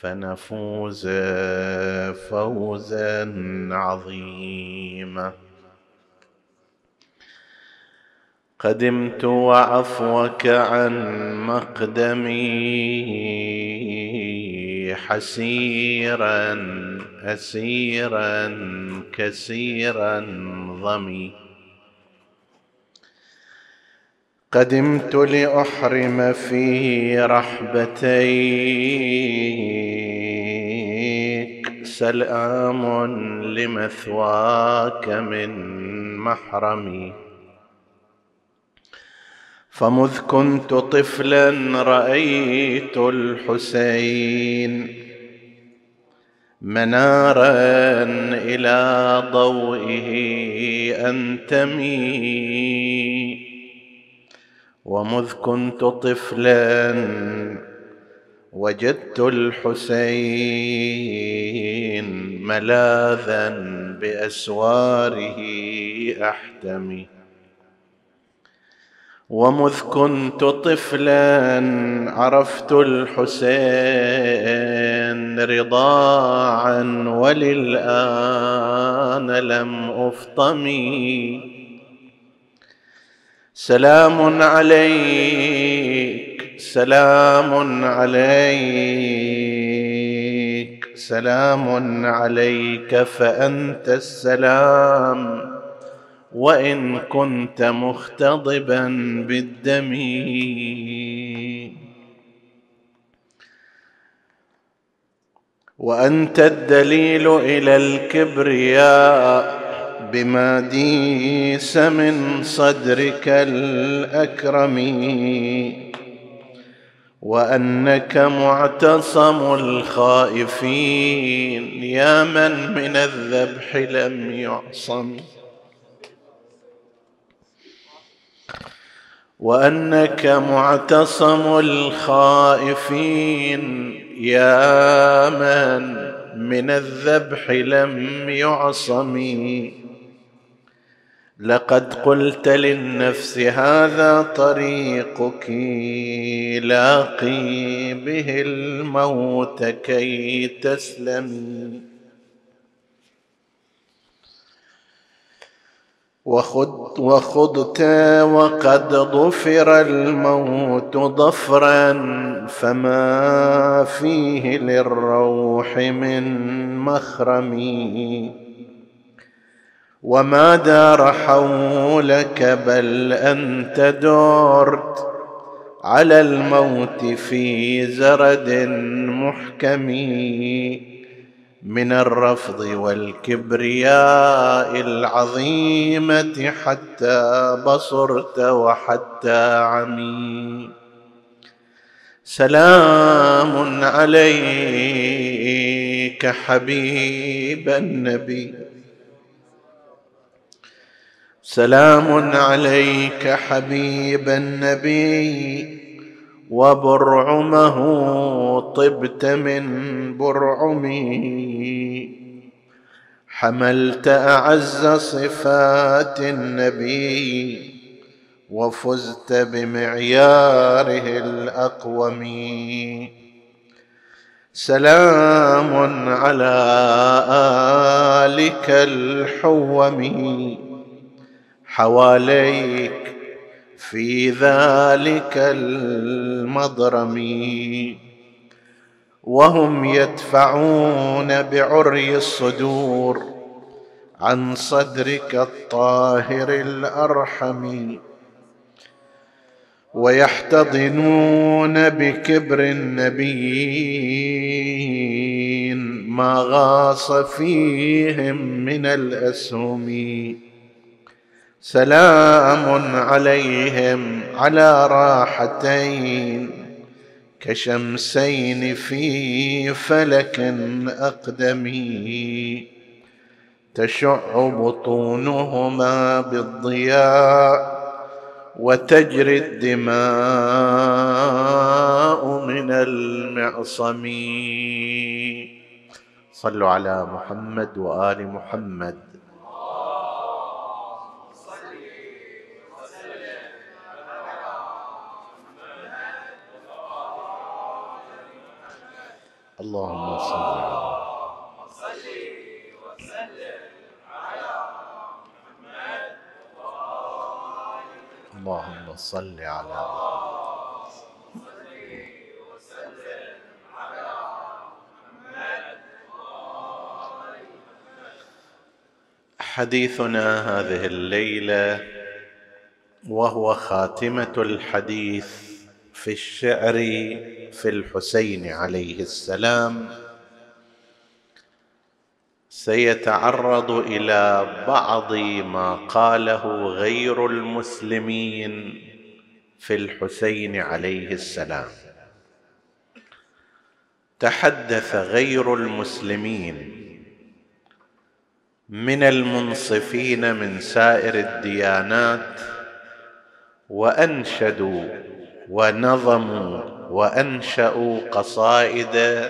فنفوز فوزا عظيما. قدمت وعفوك عن مقدمي حسيرا اسيرا كسيرا ضمي. قدمت لأحرم في رحبتيك. سلام لمثواك من محرمي. فمذ كنت طفلا رأيت الحسين منارا إلى ضوئه انتمي ومذ كنت طفلا وجدت الحسين ملاذا بأسواره أحتمي. ومذ كنت طفلا عرفت الحسين رضاعا وللآن لم أفطمي. سلام عليك سلام عليك سلام عليك فأنت السلام. وإن كنت مختضبا بالدم. وأنت الدليل إلى الكبرياء. بما ديس من صدرك الأكرم وأنك معتصم الخائفين يا من من الذبح لم يعصم. وأنك معتصم الخائفين يا من من الذبح لم يعصم. لقد قلت للنفس هذا طريقك لاقي به الموت كي تسلمي وخض وخضت وقد ظفر الموت ظفرا فما فيه للروح من مخرم. وما دار حولك بل انت دورت على الموت في زرد محكم من الرفض والكبرياء العظيمه حتى بصرت وحتى عمي. سلام عليك حبيب النبي. سلام عليك حبيب النبي وبرعمه طبت من برعمي. حملت أعز صفات النبي وفزت بمعياره الأقوم. سلام على آلك الحوم. حواليك في ذلك المضرم. وهم يدفعون بعري الصدور عن صدرك الطاهر الأرحم. ويحتضنون بكبر النبيين ما غاص فيهم من الأسهم. سلام عليهم على راحتين كشمسين في فلك أقدمي تشع بطونهما بالضياء وتجري الدماء من المعصم صلوا على محمد وآل محمد. اللهم صل على اللهم صل على حديثنا هذه الليلة وهو خاتمة الحديث. في الشعر في الحسين عليه السلام. سيتعرض إلى بعض ما قاله غير المسلمين في الحسين عليه السلام. تحدث غير المسلمين من المنصفين من سائر الديانات وأنشدوا ونظموا وأنشأوا قصائد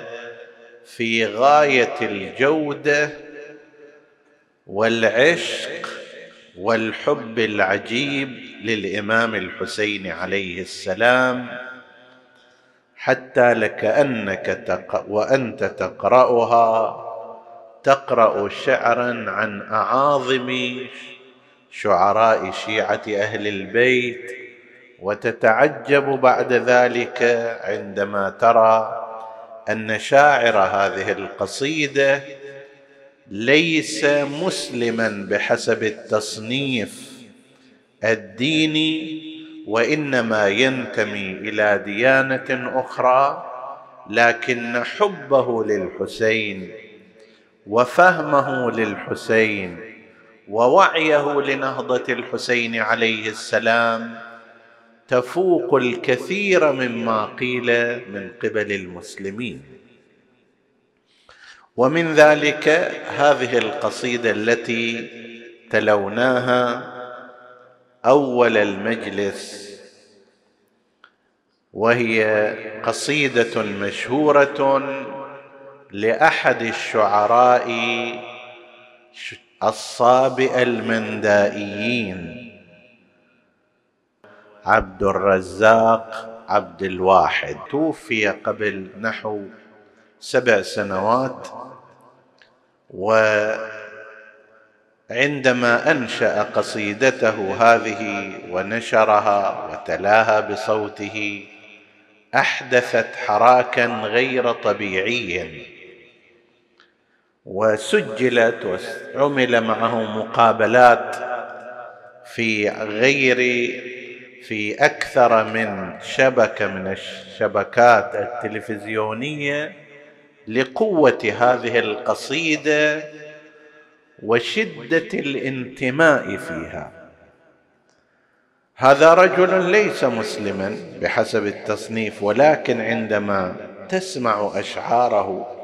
في غاية الجودة والعشق والحب العجيب للإمام الحسين عليه السلام حتى لكأنك تق... وأنت تقرأها تقرأ شعرا عن أعاظم شعراء شيعة أهل البيت وتتعجب بعد ذلك عندما ترى أن شاعر هذه القصيدة ليس مسلما بحسب التصنيف الديني وإنما ينتمي إلى ديانة أخرى لكن حبه للحسين وفهمه للحسين ووعيه لنهضة الحسين عليه السلام تفوق الكثير مما قيل من قبل المسلمين. ومن ذلك هذه القصيدة التي تلوناها أول المجلس وهي قصيدة مشهورة لأحد الشعراء الصابئ المندائيين. عبد الرزاق عبد الواحد. توفي قبل نحو سبع سنوات وعندما أنشأ قصيدته هذه ونشرها وتلاها بصوته أحدثت حراكا غير طبيعي وسجلت وعمل معه مقابلات في غير في أكثر من شبكة من الشبكات التلفزيونية لقوة هذه القصيدة وشدة الانتماء فيها. هذا رجل ليس مسلما بحسب التصنيف ولكن عندما تسمع أشعاره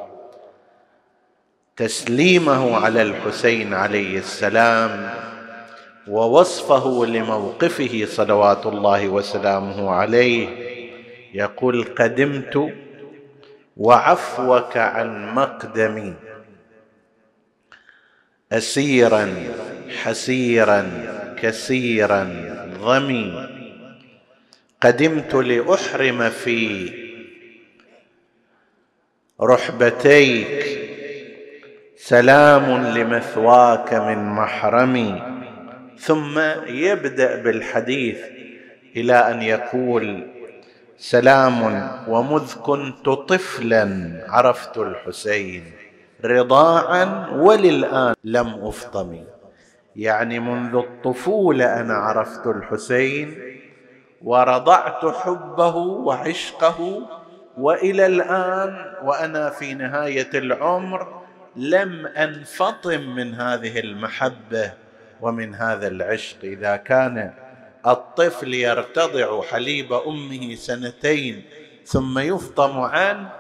تسليمه على الحسين عليه السلام ووصفه لموقفه صلوات الله وسلامه عليه. يقول قدمت وعفوك عن مقدمي. اسيرا حسيرا كثيرا ظمي قدمت لأحرم في رحبتيك. سلام لمثواك من محرمي. ثم يبدأ بالحديث إلى أن يقول سلام ومذ كنت طفلا عرفت الحسين رضاعا وللآن لم أفطم. يعني منذ الطفولة أنا عرفت الحسين ورضعت حبه وعشقه وإلى الآن وأنا في نهاية العمر لم أنفطم من هذه المحبة. ومن هذا العشق إذا كان الطفل يرتضع حليب أمه سنتين ثم يفطم عنه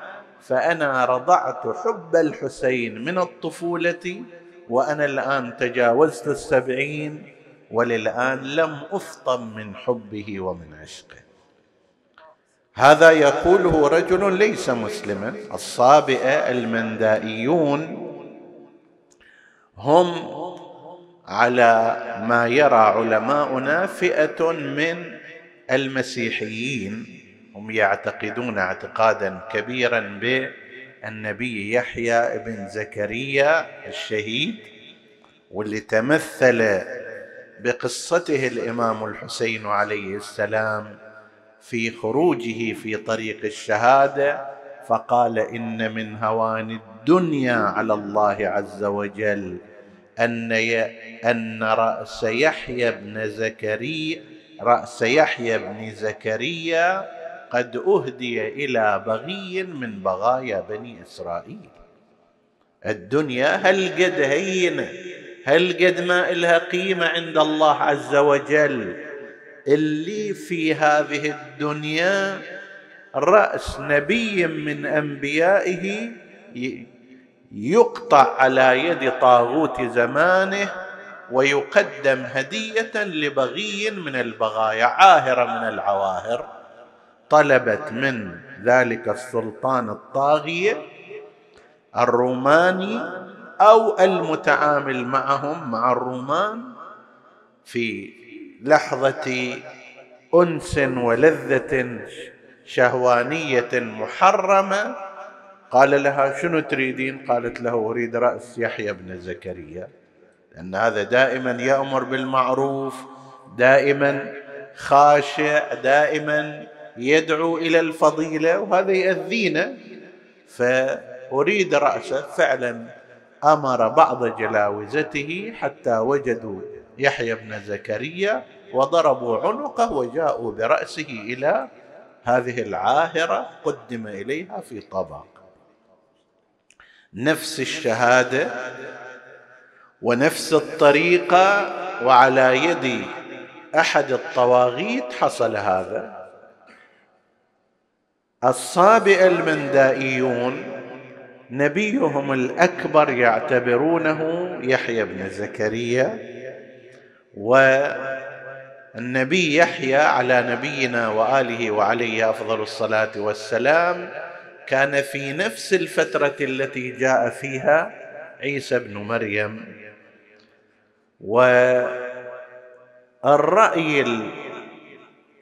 فأنا رضعت حب الحسين من الطفولة وأنا الآن تجاوزت السبعين وللآن لم أفطم من حبه ومن عشقه. هذا يقوله رجل ليس مسلما الصابئة المندائيون هم على ما يرى علماؤنا فئة من المسيحيين. هم يعتقدون اعتقادا كبيرا بالنبي يحيى بن زكريا الشهيد واللي تمثل بقصته الإمام الحسين عليه السلام في خروجه في طريق الشهادة فقال إن من هوان الدنيا على الله عز وجل. أن أن رأس يحيى بن زكريا رأس يحيى بن زكريا قد أهدي إلى بغي من بغايا بني إسرائيل. الدنيا هل قد هينة؟ هل قد ما إلها قيمة عند الله عز وجل؟ اللي في هذه الدنيا رأس نبي من أنبيائه يقطع على يد طاغوت زمانه ويقدم هدية لبغي من البغايا عاهرة من العواهر. طلبت من ذلك السلطان الطاغية الروماني أو المتعامل معهم مع الرومان في لحظة أنس ولذة شهوانية محرمة قال لها شنو تريدين؟ قالت له أريد رأس يحيى بن زكريا لأن هذا دائما يأمر بالمعروف دائما خاشع دائما يدعو إلى الفضيلة وهذا ياذينا فأريد رأسه. فعلا أمر بعض جلاوزته حتى وجدوا يحيى بن زكريا وضربوا عنقه وجاءوا برأسه إلى هذه العاهرة قدم إليها في طبق نفس الشهادة ونفس الطريقة وعلى يد أحد الطواغيت حصل هذا. الصابئه المندائيون نبيهم الأكبر يعتبرونه يحيى بن زكريا والنبي يحيى على نبينا وآله وعليه أفضل الصلاة والسلام كان في نفس الفترة التي جاء فيها عيسى بن مريم. والرأي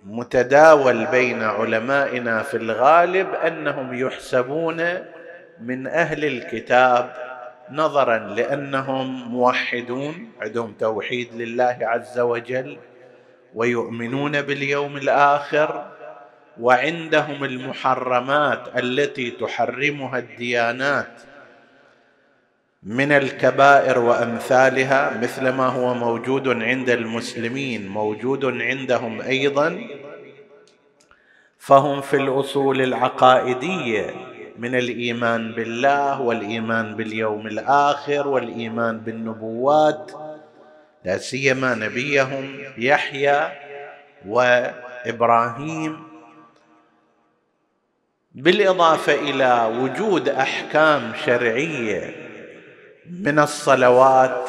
المتداول بين علمائنا في الغالب أنهم يحسبون من أهل الكتاب نظرا لأنهم موحدون عندهم توحيد لله عز وجل ويؤمنون باليوم الآخر وعندهم المحرمات التي تحرمها الديانات من الكبائر وأمثالها مثل ما هو موجود عند المسلمين موجود عندهم أيضا فهم في الأصول العقائدية من الإيمان بالله والإيمان باليوم الآخر والإيمان بالنبوات لا سيما نبيهم يحيى وإبراهيم بالإضافة إلى وجود أحكام شرعية من الصلوات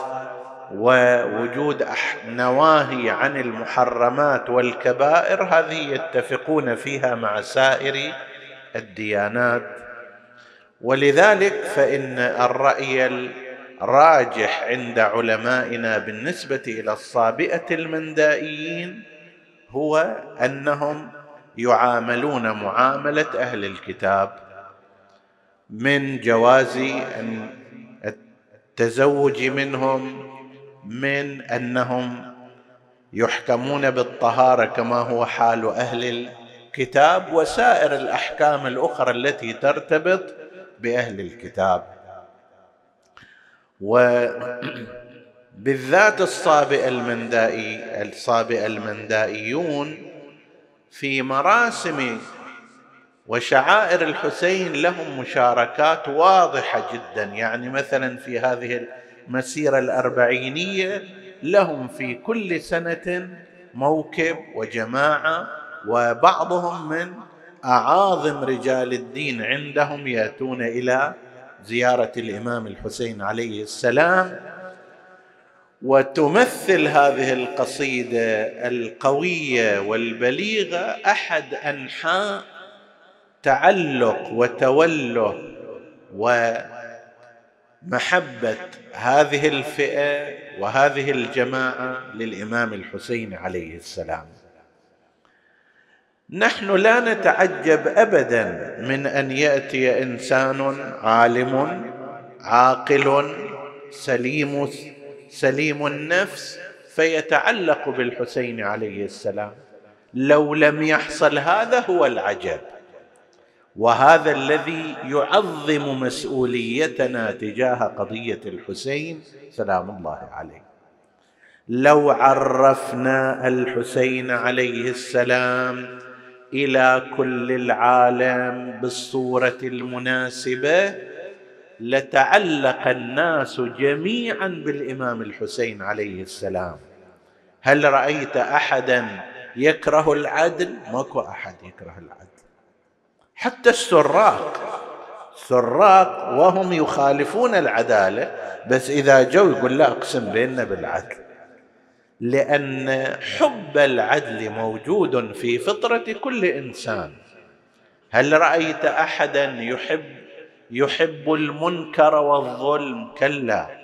ووجود نواهي عن المحرمات والكبائر هذه يتفقون فيها مع سائر الديانات. ولذلك فإن الرأي الراجح عند علمائنا بالنسبة إلى الصابئة المندائيين هو أنهم يعاملون معاملة أهل الكتاب من جواز التزوج منهم من أنهم يحكمون بالطهارة كما هو حال أهل الكتاب وسائر الأحكام الأخرى التي ترتبط بأهل الكتاب. وبالذات الصابئ المندائي الصابئ المندائيون في مراسم وشعائر الحسين لهم مشاركات واضحة جدا. يعني مثلا في هذه المسيرة الأربعينية لهم في كل سنة موكب وجماعة وبعضهم من أعاظم رجال الدين عندهم يأتون إلى زيارة الإمام الحسين عليه السلام. وتمثل هذه القصيدة القوية والبليغة أحد أنحاء تعلق وتوله ومحبة هذه الفئة وهذه الجماعة للإمام الحسين عليه السلام. نحن لا نتعجب ابدا من أن يأتي إنسان عالم عاقل سليم سليم النفس فيتعلق بالحسين عليه السلام. لو لم يحصل هذا هو العجب. وهذا الذي يعظم مسؤوليتنا تجاه قضية الحسين سلام الله عليه. لو عرفنا الحسين عليه السلام إلى كل العالم بالصورة المناسبة لتعلق الناس جميعا بالإمام الحسين عليه السلام. هل رأيت احدا يكره العدل؟ ماكو أحد يكره العدل. حتى السراق سراق وهم يخالفون العدالة بس إذا جو يقول لا أقسم بيننا بالعدل. لأن حب العدل موجود في فطرة كل إنسان. هل رأيت احدا يحب يحب المنكر والظلم. كلا.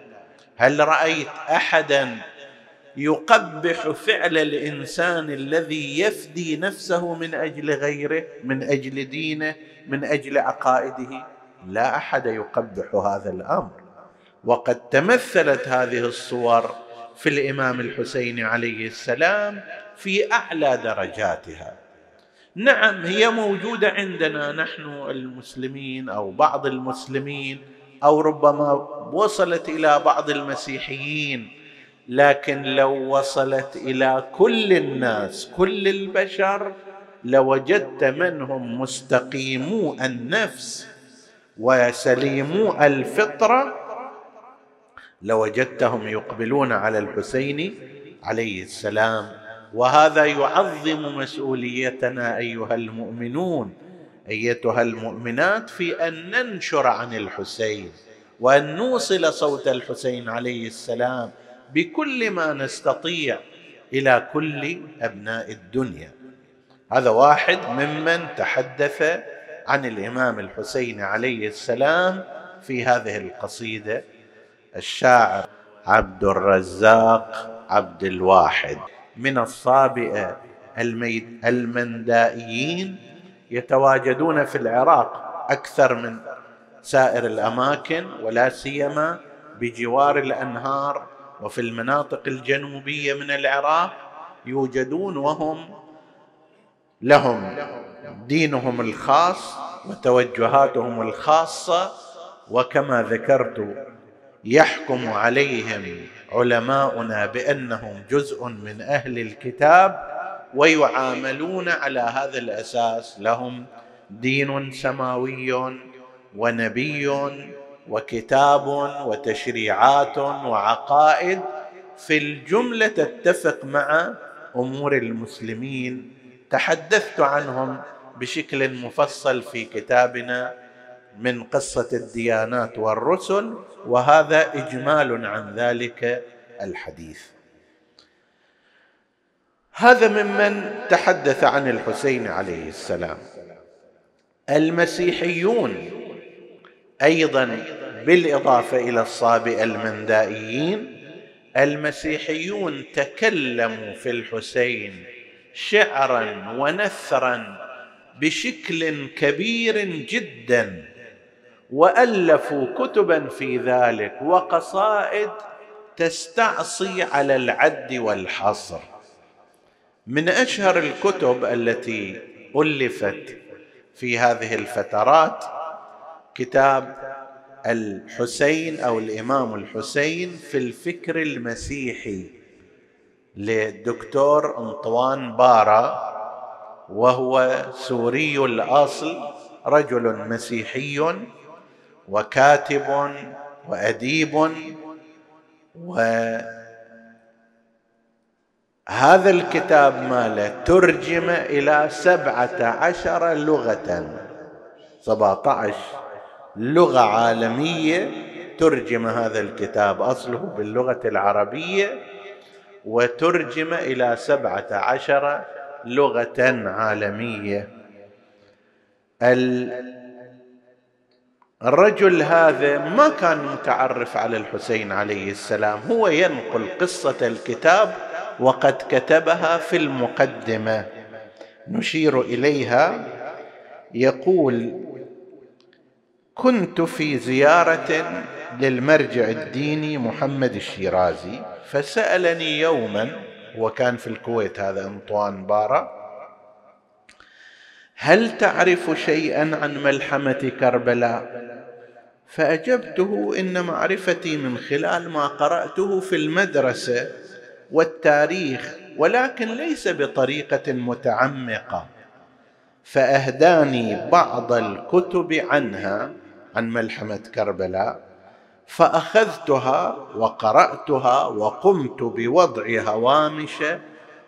هل رأيت أحدا يقبح فعل الإنسان الذي يفدي نفسه من أجل غيره من أجل دينه من أجل عقائده؟ لا أحد يقبح هذا الأمر. وقد تمثلت هذه الصور في الإمام الحسين عليه السلام في أعلى درجاتها. نعم هي موجودة عندنا. نحن المسلمين أو بعض المسلمين أو ربما وصلت إلى بعض المسيحيين لكن لو وصلت إلى كل الناس كل البشر لوجدت من هم مستقيمو النفس وسليمو الفطرة لوجدتهم يقبلون على الحسين عليه السلام. وهذا يعظم مسؤوليتنا أيها المؤمنون أيتها المؤمنات في أن ننشر عن الحسين وأن نوصل صوت الحسين عليه السلام بكل ما نستطيع إلى كل أبناء الدنيا. هذا واحد ممن تحدث عن الإمام الحسين عليه السلام في هذه القصيدة الشاعر عبد الرزاق عبد الواحد. من الصابئة المندائيين يتواجدون في العراق أكثر من سائر الأماكن ولا سيما بجوار الأنهار وفي المناطق الجنوبية من العراق يوجدون وهم لهم دينهم الخاص وتوجهاتهم الخاصة وكما ذكرت يحكم عليهم علماؤنا بأنهم جزء من أهل الكتاب ويعاملون على هذا الأساس. لهم دين سماوي ونبي وكتاب وتشريعات وعقائد. في الجملة تتفق مع أمور المسلمين. تحدثت عنهم بشكل مفصل في كتابنا. من قصة الديانات والرسل وهذا إجمال عن ذلك الحديث. هذا ممن تحدث عن الحسين عليه السلام. المسيحيون أيضا بالإضافة إلى الصابئه المندائيين المسيحيون تكلموا في الحسين شعرا ونثرا بشكل كبير جدا. وألفوا كتبا في ذلك وقصائد تستعصي على العد والحصر. من أشهر الكتب التي ألفت في هذه الفترات كتاب الحسين أو الإمام الحسين في الفكر المسيحي للدكتور أنطوان بارا وهو سوري الأصل رجل مسيحي وكاتب وأديب وهذا الكتاب ماله ترجم إلى سبعة عشر لغة. سبعه عشر لغة عالمية ترجم هذا الكتاب أصله باللغة العربية وترجم إلى سبعة عشر لغة عالمية. الرجل هذا ما كان متعرف على الحسين عليه السلام. هو ينقل قصة الكتاب وقد كتبها في المقدمة. نشير إليها. يقول كنت في زيارة للمرجع الديني محمد الشيرازي فسألني يوما وكان في الكويت هذا أنطوان بارا هل تعرف شيئا عن ملحمة كربلاء؟ فأجبته إن معرفتي من خلال ما قرأته في المدرسة والتاريخ ولكن ليس بطريقة متعمقة. فأهداني بعض الكتب عنها عن ملحمة كربلاء فأخذتها وقرأتها وقمت بوضع هوامش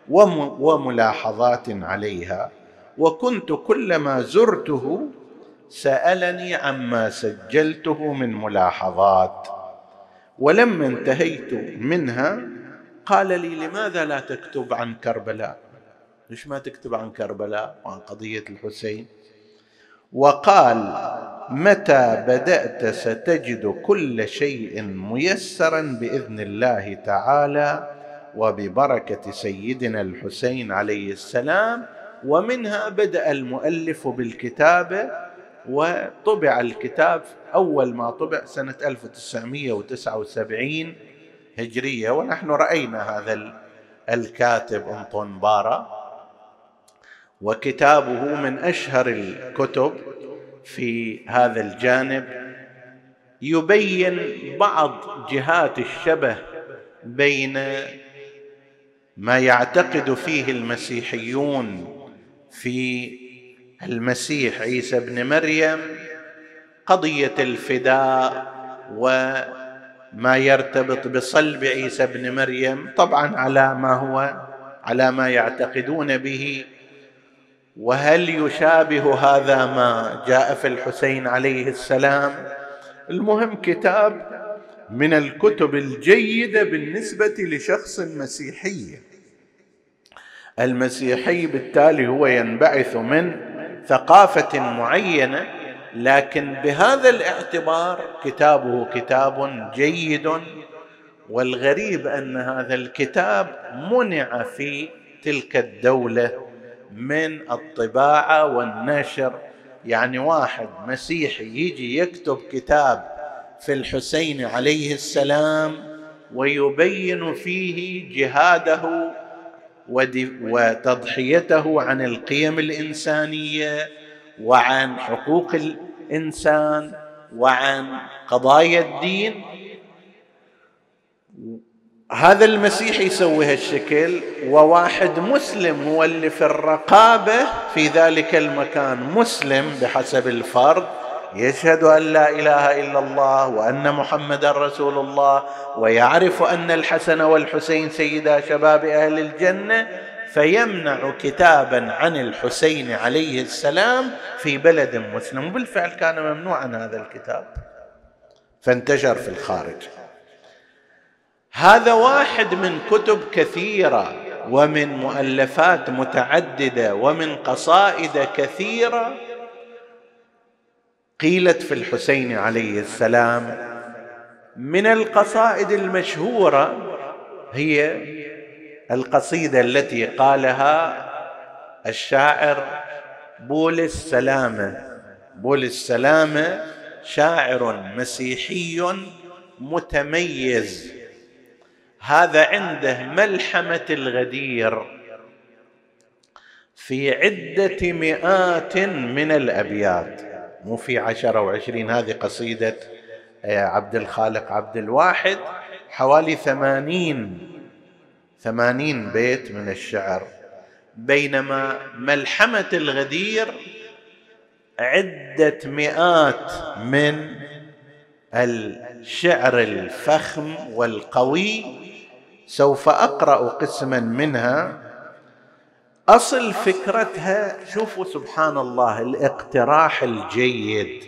وملاحظات عليها. وكنت كلما زرته سألني عما سجلته من ملاحظات ولما انتهيت منها. قال لي لماذا لا تكتب عن كربلاء؟ ليش ما تكتب عن كربلاء؟ وعن قضية الحسين. وقال متى بدأت ستجد كل شيء ميسرا بإذن الله تعالى وببركة سيدنا الحسين عليه السلام ومنها بدأ المؤلف بالكتابه وطبع الكتاب أول ما طبع سنة 1979 هجرية ونحن رأينا هذا الكاتب أنطون بارا. وكتابه من أشهر الكتب في هذا الجانب. يبين بعض جهات الشبه بين ما يعتقد فيه المسيحيون في المسيح عيسى ابن مريم قضية الفداء وما يرتبط بصلب عيسى ابن مريم طبعا على ما هو على ما يعتقدون به. وهل يشابه هذا ما جاء في الحسين عليه السلام؟ المهم كتاب من الكتب الجيدة بالنسبة لشخص مسيحي. المسيحي بالتالي هو ينبعث من ثقافة معينة لكن بهذا الاعتبار كتابه كتاب جيد والغريب أن هذا الكتاب منع في تلك الدولة من الطباعة والنشر. يعني واحد مسيحي يجي يكتب كتاب في الحسين عليه السلام ويبين فيه جهاده وتضحيته عن القيم الإنسانية وعن حقوق الإنسان وعن قضايا الدين. هذا المسيح يسوي هالشكل وواحد مسلم هو اللي في الرقابة في ذلك المكان مسلم بحسب الفرض. يشهد أن لا إله إلا الله وأن محمدا رسول الله ويعرف أن الحسن والحسين سيدا شباب أهل الجنة فيمنع كتابا عن الحسين عليه السلام في بلد مسلم. وبالفعل كان ممنوعا هذا الكتاب. فانتشر في الخارج. هذا واحد من كتب كثيرة ومن مؤلفات متعددة ومن قصائد كثيرة قيلت في الحسين عليه السلام من القصائد المشهورة هي القصيدة التي قالها الشاعر بولس سلامة. بولس سلامة شاعر مسيحي متميز. هذا عنده ملحمة الغدير في عدة مئات من الأبيات. مو في عشرة وعشرين هذه قصيدة آه، عبد الخالق عبد الواحد حوالي ثمانين ثمانين بيت من الشعر. بينما ملحمة الغدير عدة مئات من الشعر الفخم والقوي سوف أقرأ قسما منها. أصل فكرتها شوفوا سبحان الله الاقتراح الجيد.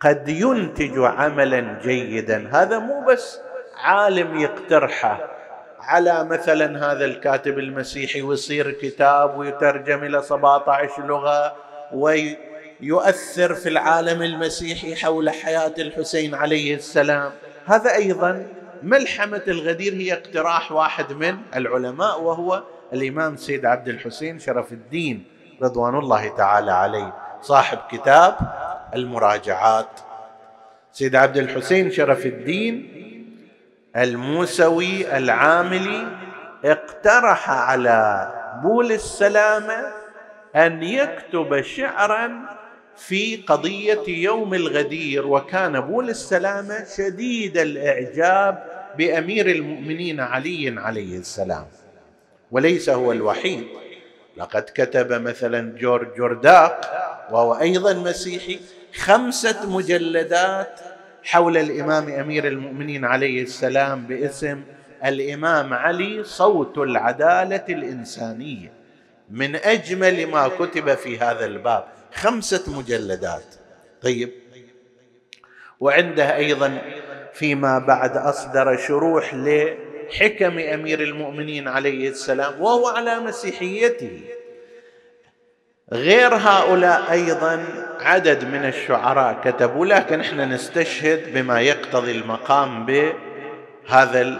قد ينتج عملا جيدا. هذا مو بس عالم يقترحه. على مثلا هذا الكاتب المسيحي ويصير كتاب ويترجم إلى 17 لغة ويؤثر في العالم المسيحي حول حياة الحسين عليه السلام. هذا أيضا ملحمة الغدير هي اقتراح واحد من العلماء وهو الإمام سيد عبد الحسين شرف الدين رضوان الله تعالى عليه صاحب كتاب المراجعات. سيد عبد الحسين شرف الدين الموسوي العاملي اقترح على بول السلامة أن يكتب شعرا في قضية يوم الغدير وكان بول السلامة شديد الإعجاب بأمير المؤمنين علي عليه السلام. وليس هو الوحيد. لقد كتب مثلا جورج جورداق وهو أيضا مسيحي خمسة مجلدات حول الإمام أمير المؤمنين عليه السلام باسم الإمام علي صوت العدالة الإنسانية. من أجمل ما كتب في هذا الباب خمسة مجلدات. طيب وعنده أيضا فيما بعد أصدر شروح لحكم أمير المؤمنين عليه السلام وهو على مسيحيته. غير هؤلاء أيضا عدد من الشعراء كتبوا لكن إحنا نستشهد بما يقتضي المقام بهذا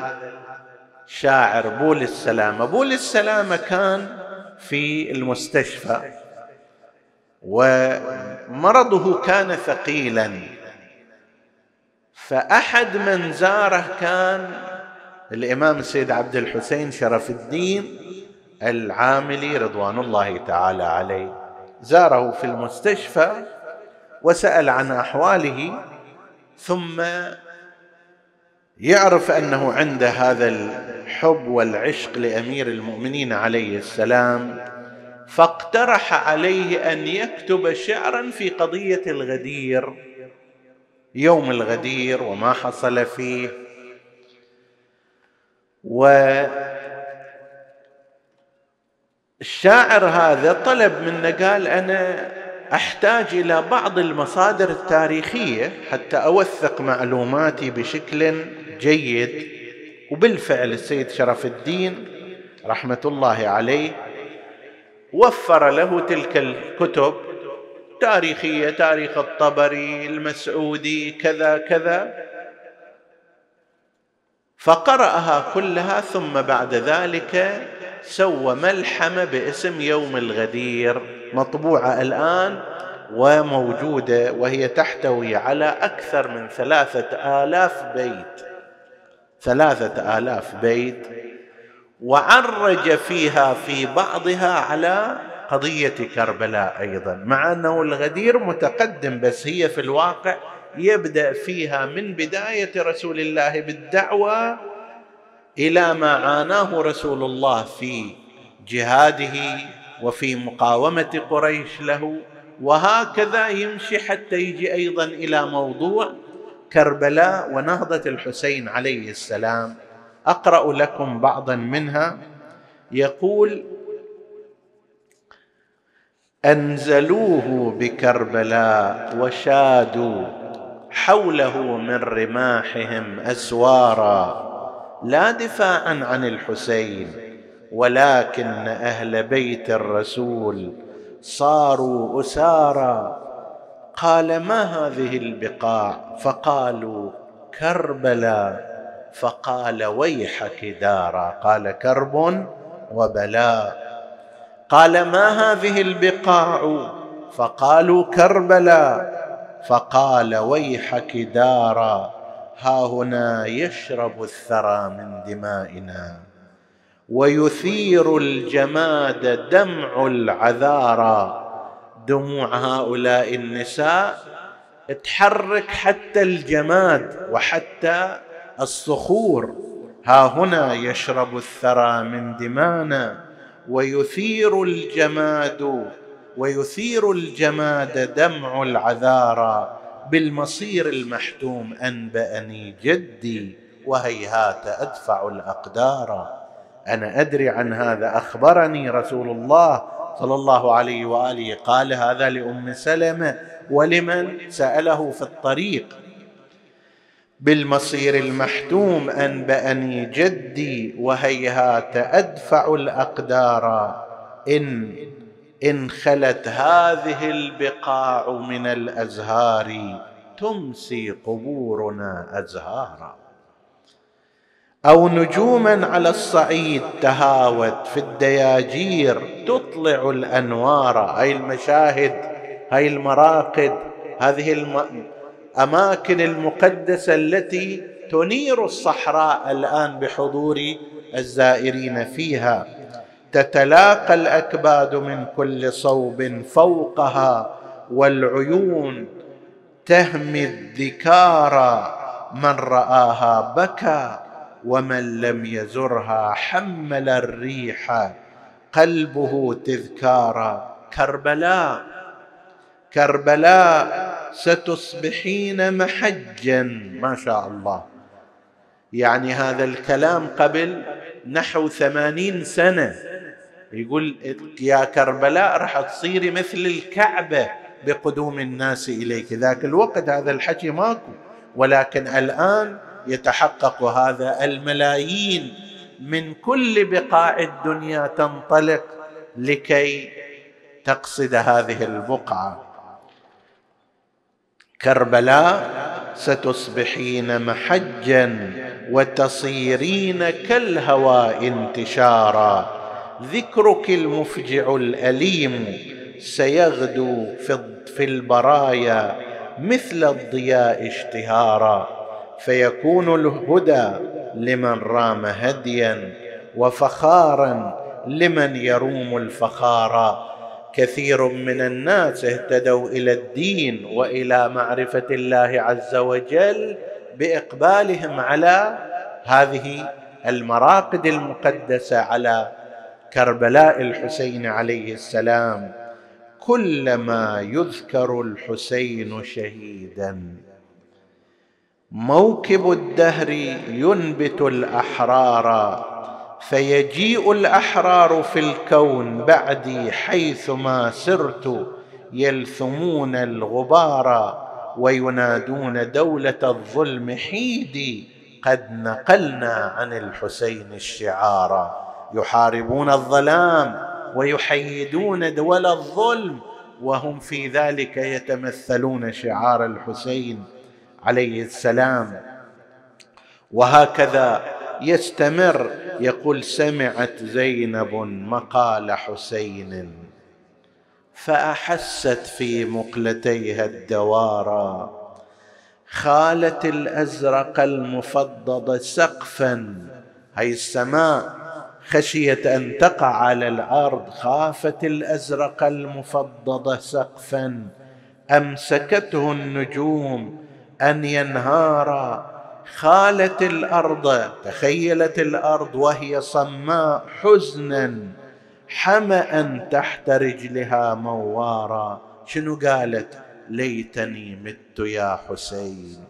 الشاعر بول السلامة. بول السلامة كان في المستشفى ومرضه كان ثقيلا فأحد من زاره كان الإمام السيد عبد الحسين شرف الدين العاملي رضوان الله تعالى عليه. زاره في المستشفى وسأل عن أحواله ثم يعرف أنه عنده هذا الحب والعشق لأمير المؤمنين عليه السلام فاقترح عليه أن يكتب شعرا في قضية الغدير يوم الغدير وما حصل فيه. الشاعر هذا طلب منا قال أنا أحتاج إلى بعض المصادر التاريخية حتى أوثق معلوماتي بشكل جيد. وبالفعل السيد شرف الدين رحمة الله عليه وفر له تلك الكتب تاريخية تاريخ الطبري المسعودي كذا كذا. فقرأها كلها ثم بعد ذلك سوى ملحمة باسم يوم الغدير مطبوعة الآن وموجودة وهي تحتوي على أكثر من ثلاثة آلاف بيت. ثلاثة آلاف بيت. وعرج فيها في بعضها على قضية كربلاء أيضا مع أنه الغدير متقدم بس هي في الواقع يبدأ فيها من بداية رسول الله بالدعوة إلى ما عاناه رسول الله في جهاده وفي مقاومة قريش له. وهكذا يمشي حتى يجي أيضا إلى موضوع كربلاء ونهضة الحسين عليه السلام. أقرأ لكم بعضا منها. يقول أنزلوه بكربلاء وشادوا حوله من رماحهم أسوارا لا دفاعا عن الحسين ولكن أهل بيت الرسول صاروا اسارى قال ما هذه البقاع؟ فقالوا كربلاء فقال ويحك دارا قال كرب وبلاء قال ما هذه البقاع؟ فقالوا كربلاء فقال ويحك دارا ها هنا يشرب الثرى من دمائنا. ويثير الجماد دمع العذارى. دموع هؤلاء النساء تحرك حتى الجماد وحتى الصخور. ها هنا يشرب الثرى من دمانا. ويثير الجماد ويثير الجماد دمع العذارى بالمصير المحتوم أنبأني جدي وهيهات أدفع الأقدار. أنا أدري عن هذا أخبرني رسول الله صلى الله عليه وآله قال هذا لأم سلمه ولمن سأله في الطريق. بالمصير المحتوم أنبأني جدي وهيهات أدفع الأقدار. إن إن خلت هذه البقاع من الأزهار تمسي قبورنا أزهارا. أو نجوما على الصعيد تهاوت في الدياجير تطلع الأنوار. هاي المشاهد هاي المراقد هذه الاماكن المقدسة التي تنير الصحراء الآن بحضور الزائرين فيها. تتلاقى الأكباد من كل صوب فوقها والعيون تهمي الذكارى من رآها بكى ومن لم يزرها حمل الريح قلبه تذكارا كربلاء. كربلاء ستصبحين محجا ما شاء الله. يعني هذا الكلام قبل نحو ثمانين سنة. يقول يا كربلاء راح تصيري مثل الكعبة بقدوم الناس إليك. ذاك الوقت هذا الحكي ماكو. ولكن الآن يتحقق هذا الملايين من كل بقاع الدنيا تنطلق لكي تقصد هذه البقعة. كربلاء ستصبحين محجا وتصيرين كالهواء انتشارا. ذكرك المفجع الأليم سيغدو في البرايا مثل الضياء اشتهارا فيكون الهدى لمن رام هديا وفخارا لمن يروم الفخارا. كثير من الناس اهتدوا إلى الدين وإلى معرفة الله عز وجل بإقبالهم على هذه المراقد المقدسة على كربلاء الحسين عليه السلام كلما يذكر الحسين شهيدا. موكب الدهر ينبت الأحرار فيجيء الأحرار في الكون بعدي حيثما سرت يلثمون الغبار وينادون دولة الظلم حيدي قد نقلنا عن الحسين الشعار. يحاربون الظلام ويحيدون دول الظلم وهم في ذلك يتمثلون شعار الحسين عليه السلام. وهكذا يستمر يقول سمعت زينب مقال حسين فأحست في مقلتيها الدوارى خالت الأزرق المفضض سقفا هي السماء خشيت أن تقع على الأرض خافت الأزرق المفضض سقفا. أمسكته النجوم أن ينهارا. خالت الأرض تخيلت الأرض وهي صماء حزنا. حما تحت رجلها موارا. شنو قالت؟ ليتني مت يا حسين.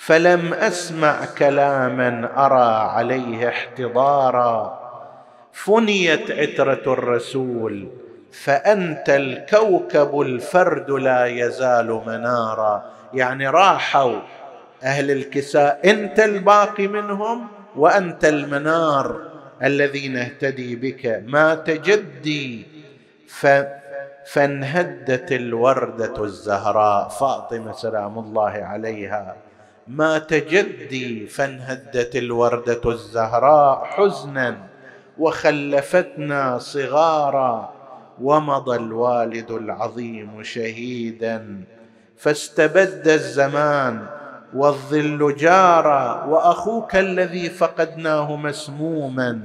فلم أسمع كلاما أرى عليه احتضارا. فنيت عترة الرسول فأنت الكوكب الفرد لا يزال منارا. يعني راحوا أهل الكساء أنت الباقي منهم وأنت المنار الذي نهتدي بك. مات جدي ف فانهدت الوردة الزهراء. فاطمة سلام الله عليها. مات جدي فانهدت الوردة الزهراء حزنا وخلفتنا صغارا ومضى الوالد العظيم شهيدا فاستبد الزمان والظل جارا وأخوك الذي فقدناه مسموما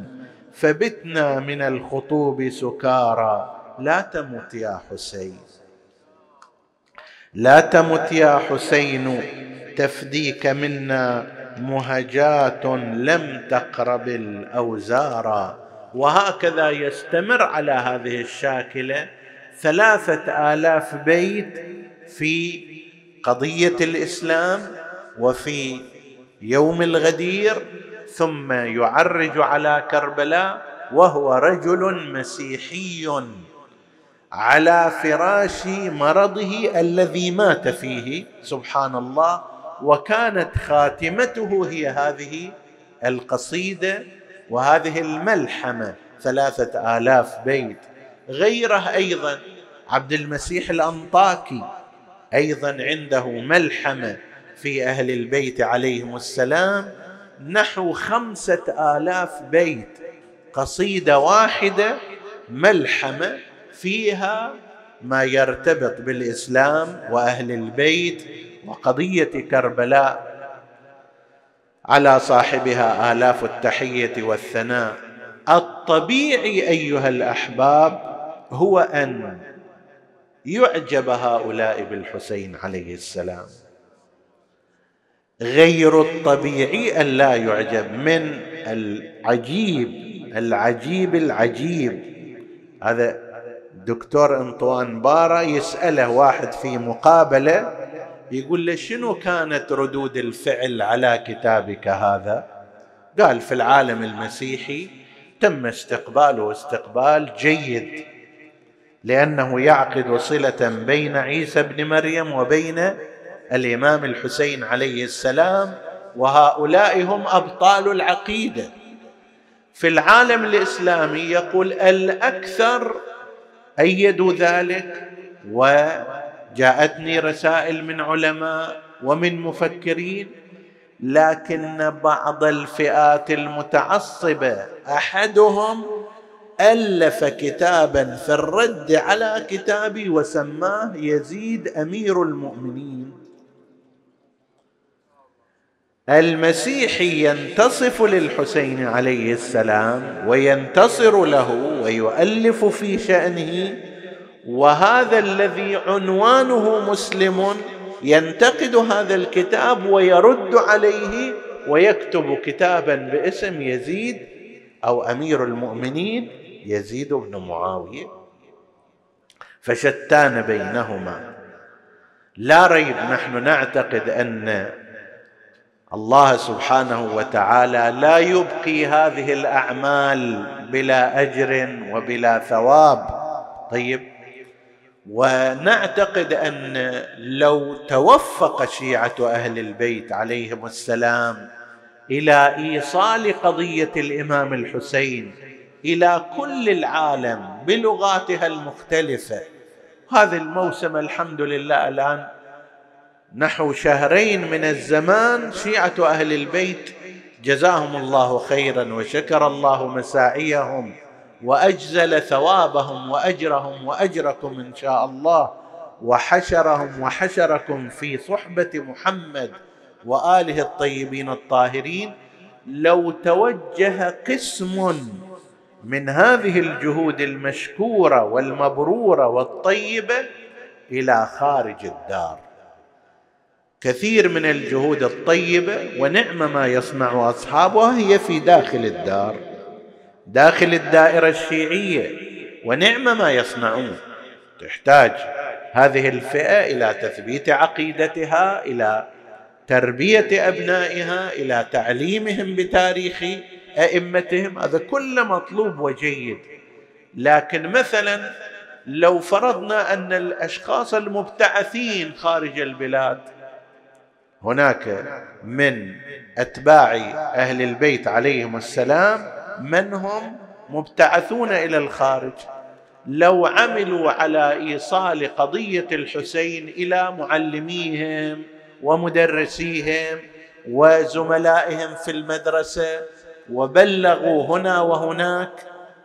فبتنا من الخطوب سكارى لا تمت يا حسين لا تمت يا حسين تفديك منا مهجات لم تقرب الأوزار. وهكذا يستمر على هذه الشاكلة ثلاثة آلاف بيت في قضية الإسلام وفي يوم الغدير ثم يعرج على كربلاء وهو رجل مسيحي. على فراش مرضه الذي مات فيه. سبحان الله وكانت خاتمته هي هذه القصيدة وهذه الملحمة. ثلاثة آلاف بيت. غيره أيضا عبد المسيح الأنطاكي أيضا عنده ملحمة في أهل البيت عليهم السلام. نحو خمسة آلاف بيت. قصيدة واحدة ملحمة. فيها ما يرتبط بالإسلام وأهل البيت وقضية كربلاء على صاحبها آلاف التحية والثناء. الطبيعي أيها الأحباب هو أن يعجب هؤلاء بالحسين عليه السلام. غير الطبيعي أن لا يعجب من العجيب العجيب العجيب. هذا دكتور انطوان بارا يسأله واحد في مقابلة يقول له شنو كانت ردود الفعل على كتابك هذا؟ قال في العالم المسيحي تم استقباله استقبال جيد لأنه يعقد صلة بين عيسى بن مريم وبين الإمام الحسين عليه السلام وهؤلاء هم أبطال العقيدة. في العالم الإسلامي يقول الأكثر ايدوا ذلك؟ وجاءتني رسائل من علماء ومن مفكرين لكن بعض الفئات المتعصبة أحدهم ألف كتابا في الرد على كتابي وسماه يزيد أمير المؤمنين. المسيحي ينتصف للحسين عليه السلام وينتصر له ويؤلف في شأنه وهذا الذي عنوانه مسلم ينتقد هذا الكتاب ويرد عليه ويكتب كتابا باسم يزيد أو أمير المؤمنين يزيد بن معاوية. فشتان بينهما. لا ريب نحن نعتقد أن الله سبحانه وتعالى لا يبقي هذه الأعمال بلا أجر وبلا ثواب. طيب ونعتقد أن لو توفق شيعة أهل البيت عليهم السلام إلى إيصال قضية الإمام الحسين إلى كل العالم بلغاتها المختلفة هذا الموسم الحمد لله الآن نحو شهرين من الزمان شيعة أهل البيت جزاهم الله خيرا وشكر الله مساعيهم وأجزل ثوابهم وأجرهم وأجركم إن شاء الله وحشرهم وحشركم في صحبة محمد وآله الطيبين الطاهرين. لو توجه قسم من هذه الجهود المشكورة والمبرورة والطيبة إلى خارج الدار. كثير من الجهود الطيبة ونعم ما يصنع أصحابها هي في داخل الدار داخل الدائرة الشيعية ونعم ما يصنعون. تحتاج هذه الفئة إلى تثبيت عقيدتها إلى تربية أبنائها إلى تعليمهم بتاريخ أئمتهم. هذا كله مطلوب وجيد. لكن مثلا لو فرضنا أن الأشخاص المبتعثين خارج البلاد هناك من أتباع أهل البيت عليهم السلام من هم مبتعثون إلى الخارج. لو عملوا على إيصال قضية الحسين إلى معلميهم ومدرسيهم وزملائهم في المدرسة وبلغوا هنا وهناك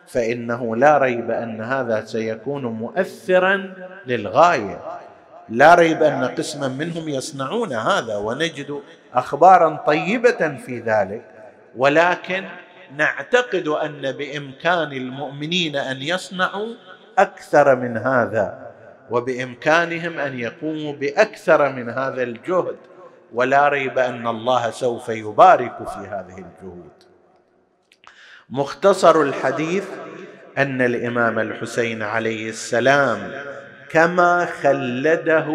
فإنه لا ريب أن هذا سيكون مؤثرا للغاية. لا ريب أن قسما منهم يصنعون هذا ونجد أخبارا طيبة في ذلك. ولكن نعتقد أن بإمكان المؤمنين أن يصنعوا أكثر من هذا وبإمكانهم أن يقوموا بأكثر من هذا الجهد. ولا ريب أن الله سوف يبارك في هذه الجهود. مختصر الحديث أن الإمام الحسين عليه السلام كما خلده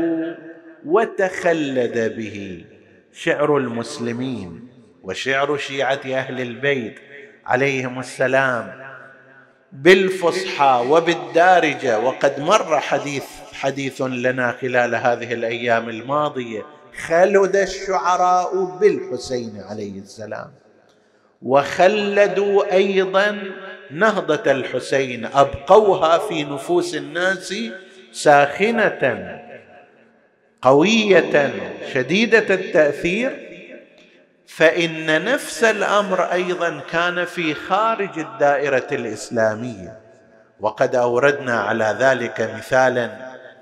وتخلد به شعر المسلمين وشعر شيعة أهل البيت عليهم السلام بالفصحى وبالدارجة. وقد مر حديث حديث لنا خلال هذه الأيام الماضية. خلد الشعراء بالحسين عليه السلام. وخلدوا أيضا نهضة الحسين. أبقوها في نفوس الناس ساخنة قوية شديدة التأثير فإن نفس الأمر أيضا كان في خارج الدائرة الإسلامية. وقد أوردنا على ذلك مثالا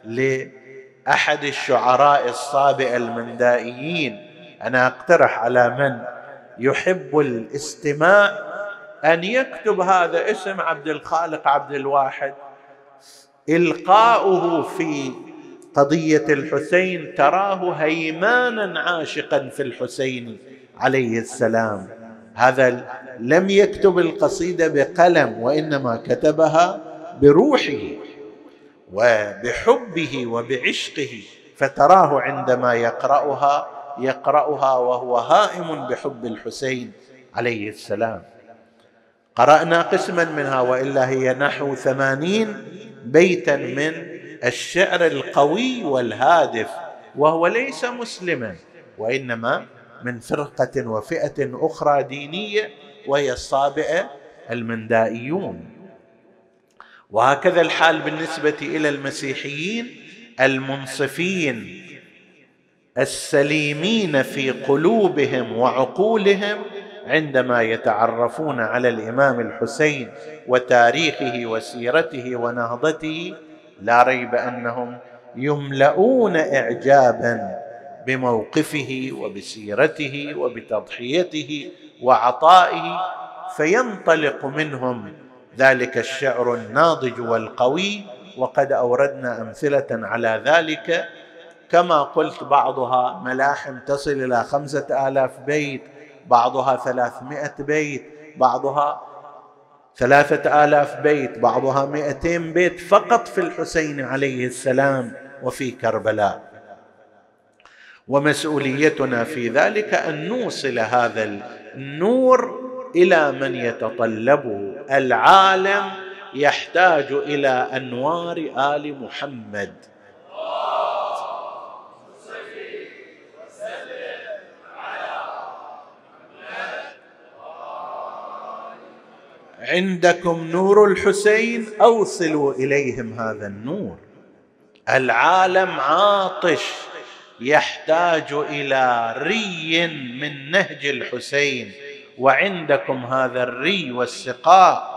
لأحد الشعراء الصابئ المندائيين. أنا أقترح على من يحب الاستماع أن يكتب هذا اسم عبد الخالق عبد الواحد. إلقاؤه في قضية الحسين تراه هيمانا عاشقا في الحسين عليه السلام. هذا لم يكتب القصيدة بقلم وإنما كتبها بروحه وبحبه وبعشقه فتراه عندما يقرأها يقرأها وهو هائم بحب الحسين عليه السلام. قرأنا قسما منها وإلا هي نحو ثمانين بيتا من الشعر القوي والهادف وهو ليس مسلما وإنما من فرقة وفئة أخرى دينية وهي الصابئه المندائيون. وهكذا الحال بالنسبة إلى المسيحيين المنصفين السليمين في قلوبهم وعقولهم عندما يتعرفون على الإمام الحسين وتاريخه وسيرته ونهضته لا ريب أنهم يملؤون اعجابا بموقفه وبسيرته وبتضحيته وعطائه فينطلق منهم ذلك الشعر الناضج والقوي. وقد أوردنا أمثلة على ذلك. كما قلت بعضها ملاحم تصل إلى خمسة آلاف بيت بعضها ثلاثمائة بيت بعضها ثلاثة آلاف بيت بعضها مئتين بيت فقط في الحسين عليه السلام وفي كربلاء. ومسؤوليتنا في ذلك أن نوصل هذا النور إلى من يتطلبه العالم يحتاج إلى أنوار آل محمد. عندكم نور الحسين؟ أوصلوا إليهم هذا النور. العالم عاطش يحتاج إلى ري من نهج الحسين. وعندكم هذا الري والسقاء.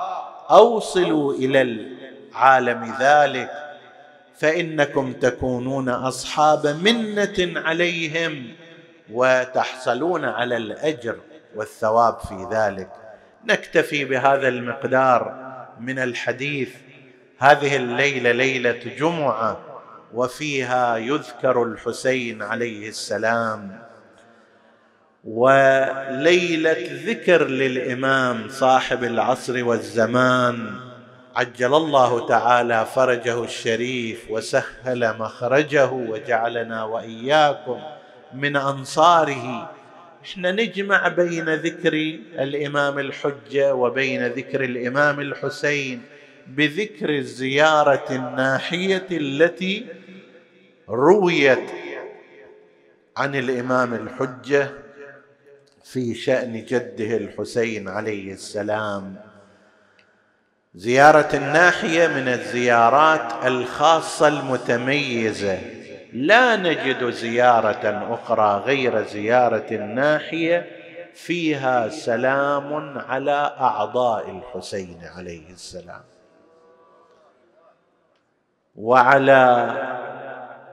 أوصلوا إلى العالم ذلك. فإنكم تكونون أصحاب منة عليهم وتحصلون على الأجر والثواب في ذلك. نكتفي بهذا المقدار من الحديث. هذه الليلة ليلة جمعة وفيها يذكر الحسين عليه السلام. وليلة ذكر للإمام صاحب العصر والزمان. عجل الله تعالى فرجه الشريف وسهل مخرجه وجعلنا وإياكم من أنصاره. إحنا نجمع بين ذكر الإمام الحجة وبين ذكر الإمام الحسين بذكر الزيارة الناحية التي رويت عن الإمام الحجة في شأن جده الحسين عليه السلام. زيارة الناحية من الزيارات الخاصة المتميزة لا نجد زيارة أخرى غير زيارة الناحية فيها سلام على أعضاء الحسين عليه السلام. وعلى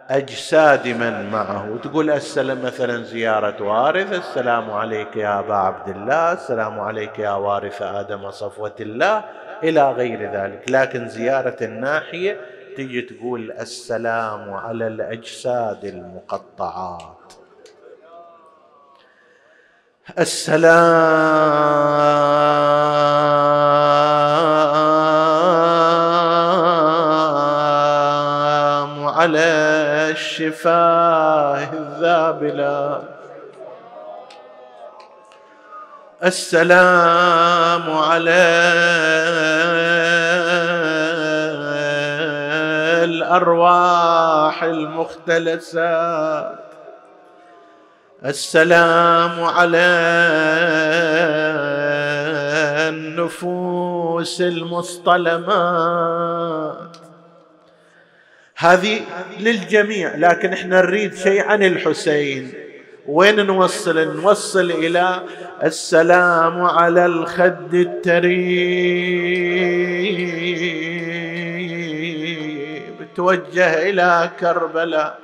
أجساد من معه. وتقول السلام مثلا زيارة وارث السلام عليك يا أبا عبد الله السلام عليك يا وارث آدم صفوة الله إلى غير ذلك. لكن زيارة الناحية تجي تقول السلام على الأجساد المقطعات. السلام على الشفاه الذابلة. السلام على الأرواح المختلسات السلام على النفوس المصطلمات هذه للجميع لكن إحنا نريد شيء عن الحسين. وين نوصل؟ نوصل إلى السلام على الخد التريب توجه إلى كربلاء.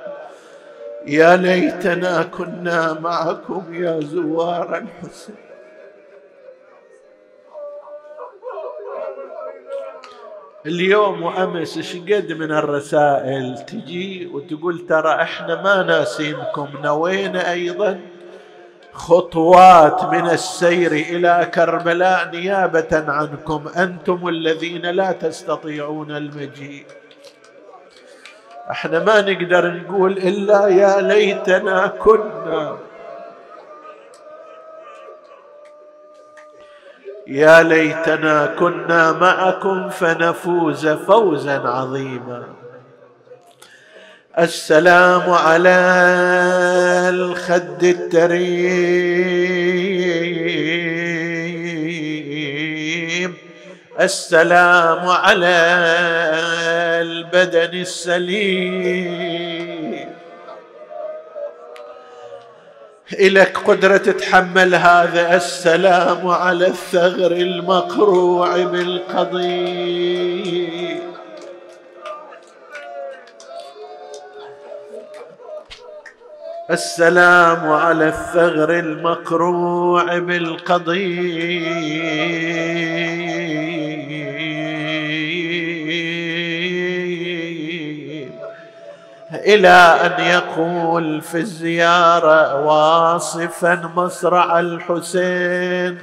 يا ليتنا كنا معكم يا زوار الحسين. اليوم وأمس شقد من الرسائل تجي وتقول ترى إحنا ما ناسينكم نوينا أيضا خطوات من السير إلى كربلاء نيابة عنكم أنتم الذين لا تستطيعون المجيء. إحنا ما نقدر نقول إلا يا ليتنا كنا. يا ليتنا كنا معكم فنفوز فوزا عظيما. السلام على الخد التريم السلام على البدن السليم. إلك قدرة تتحمل هذا السلام على الثغر المقروع بالقضيب السلام على الثغر المقروع بالقضيب إلى أن يقول في الزيارة واصفا مصرع الحسين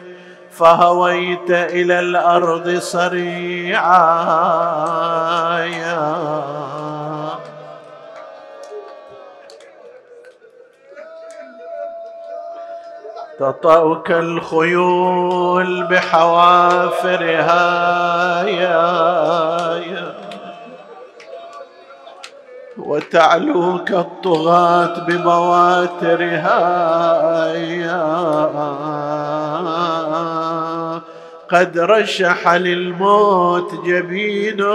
فهويت إلى الأرض صريعا. تطأك الخيول بحوافرها يا يا. وتعلوك الطغاة بمواترها يا. قد رشح للموت جبينك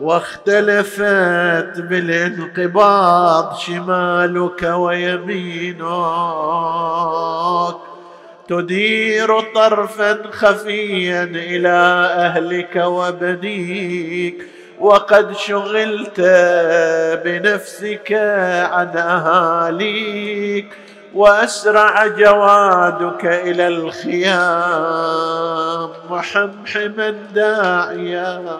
واختلفت بالانقباض شمالك ويمينك. تدير طرفا خفيا إلى أهلك وبنيك. وقد شغلت بنفسك عن أهاليك. وأسرع جوادك إلى الخيام. محمحما داعيا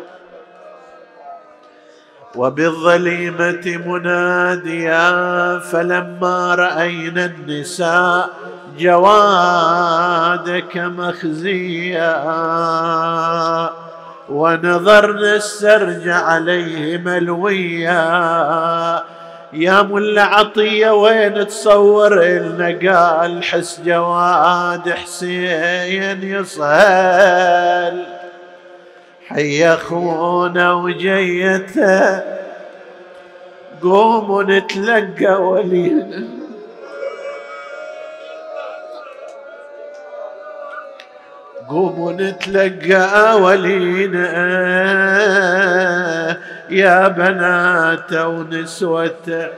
وبالظليمة مناديا فلما رأينا النساء جوادك مخزيا. ونظرنا السرج عليه ملويا. يا ملا عطية وين تصور لنا قال حس جواد حسين يصهل. حي أخونا وجيته. قوموا نتلقى ولينا قوموا نتلقى ولينا. يا بنات ونسوته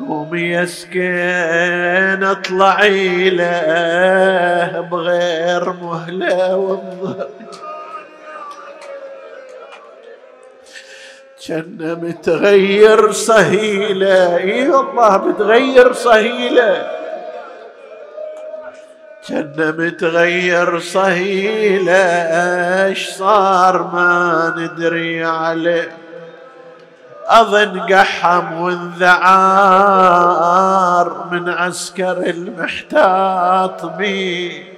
قومي يا سكين اطلعي له بغير مهله وانظر كان متغير صهيلة إي والله متغير صهيلة كان متغير صهيلة إيش صار ما ندري عليه. أظن قحم وانذعار من عسكر المحتاط بي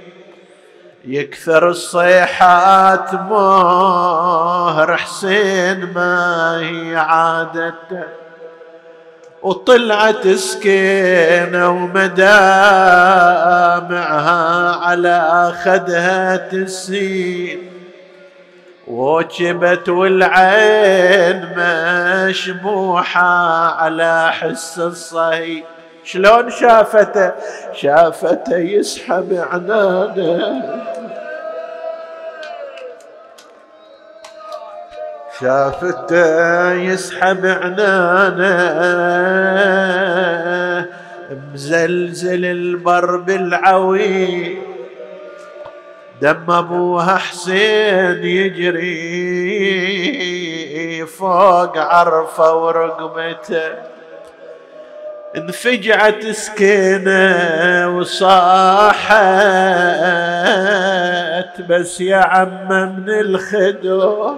يكثر الصيحات مهر حسين ما هي عادته وطلعت سكينة ومدامعها على خدها تسيل. وجبت والعين مشبوحة على حس الصهي شلون شافته؟ شافته يسحب عنانه. شافته يسحب عنانه مزلزل البر بالعوي دم أبوها حسين يجري فوق عرفة ورقبته انفجعت سكينة وصاحت بس يا عم من الخدور.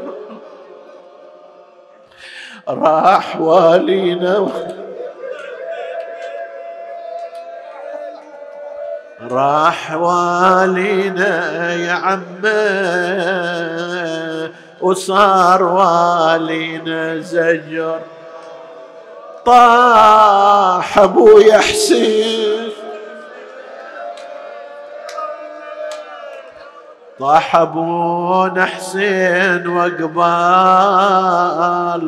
راح والينا. راح والينا يا عمة وصار والينا زجر. طاح ابويا حسين طاح ابونا حسين وقبال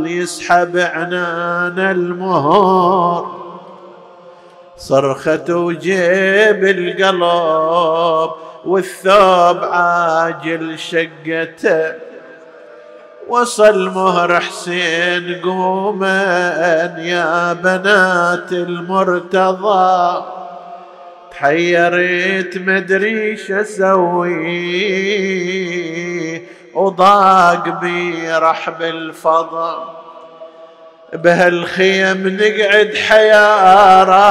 يسحب عنان المهور. صرخة وجيب القلب والثوب عاجل شقته. وصل مهر حسين قوما يا بنات المرتضى. تحيرت مدري أسوي؟ وضاق بي رحب الفضا بهالخيم نقعد حيارى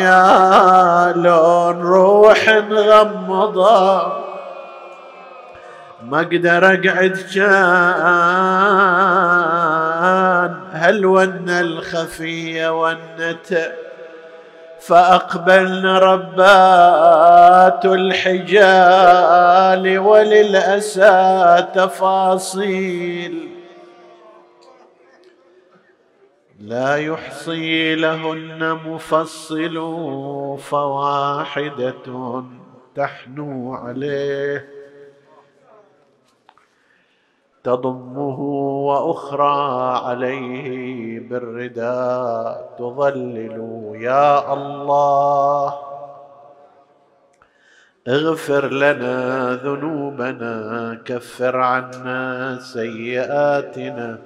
يا لو نروح نغمضة. ما أقدر أقعد كان هالونة الخفية ونته فأقبلن ربات الحجال وللأسى تفاصيل. لا يحصي لهن مفصل فواحدة تحنو عليه. تضمه وأخرى عليه بالرداء تظلل يا الله. اغفر لنا ذنوبنا كفر عنا سيئاتنا.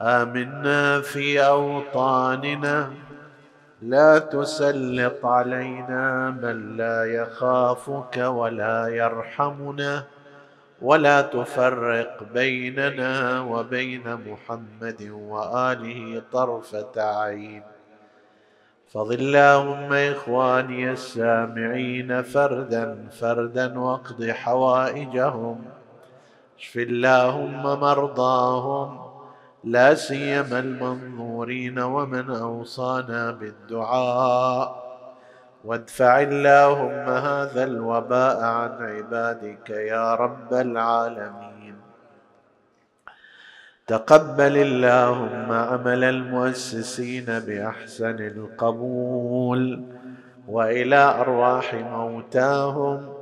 آمنا في أوطاننا. لا تسلط علينا من لا يخافك ولا يرحمنا. ولا تفرق بيننا وبين محمد وآله طرفة عين. فضل اللهم إخواني السامعين فردا فردا واقض حوائجهم. اشف اللهم مرضاهم لا سيما المنظورين ومن أوصانا بالدعاء. وادفع اللهم هذا الوباء عن عبادك يا رب العالمين. تقبل اللهم عمل المؤسسين بأحسن القبول وإلى أرواح موتاهم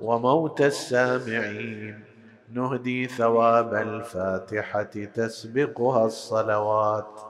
وموتى السامعين. نهدي ثواب الفاتحة تسبقها الصلوات.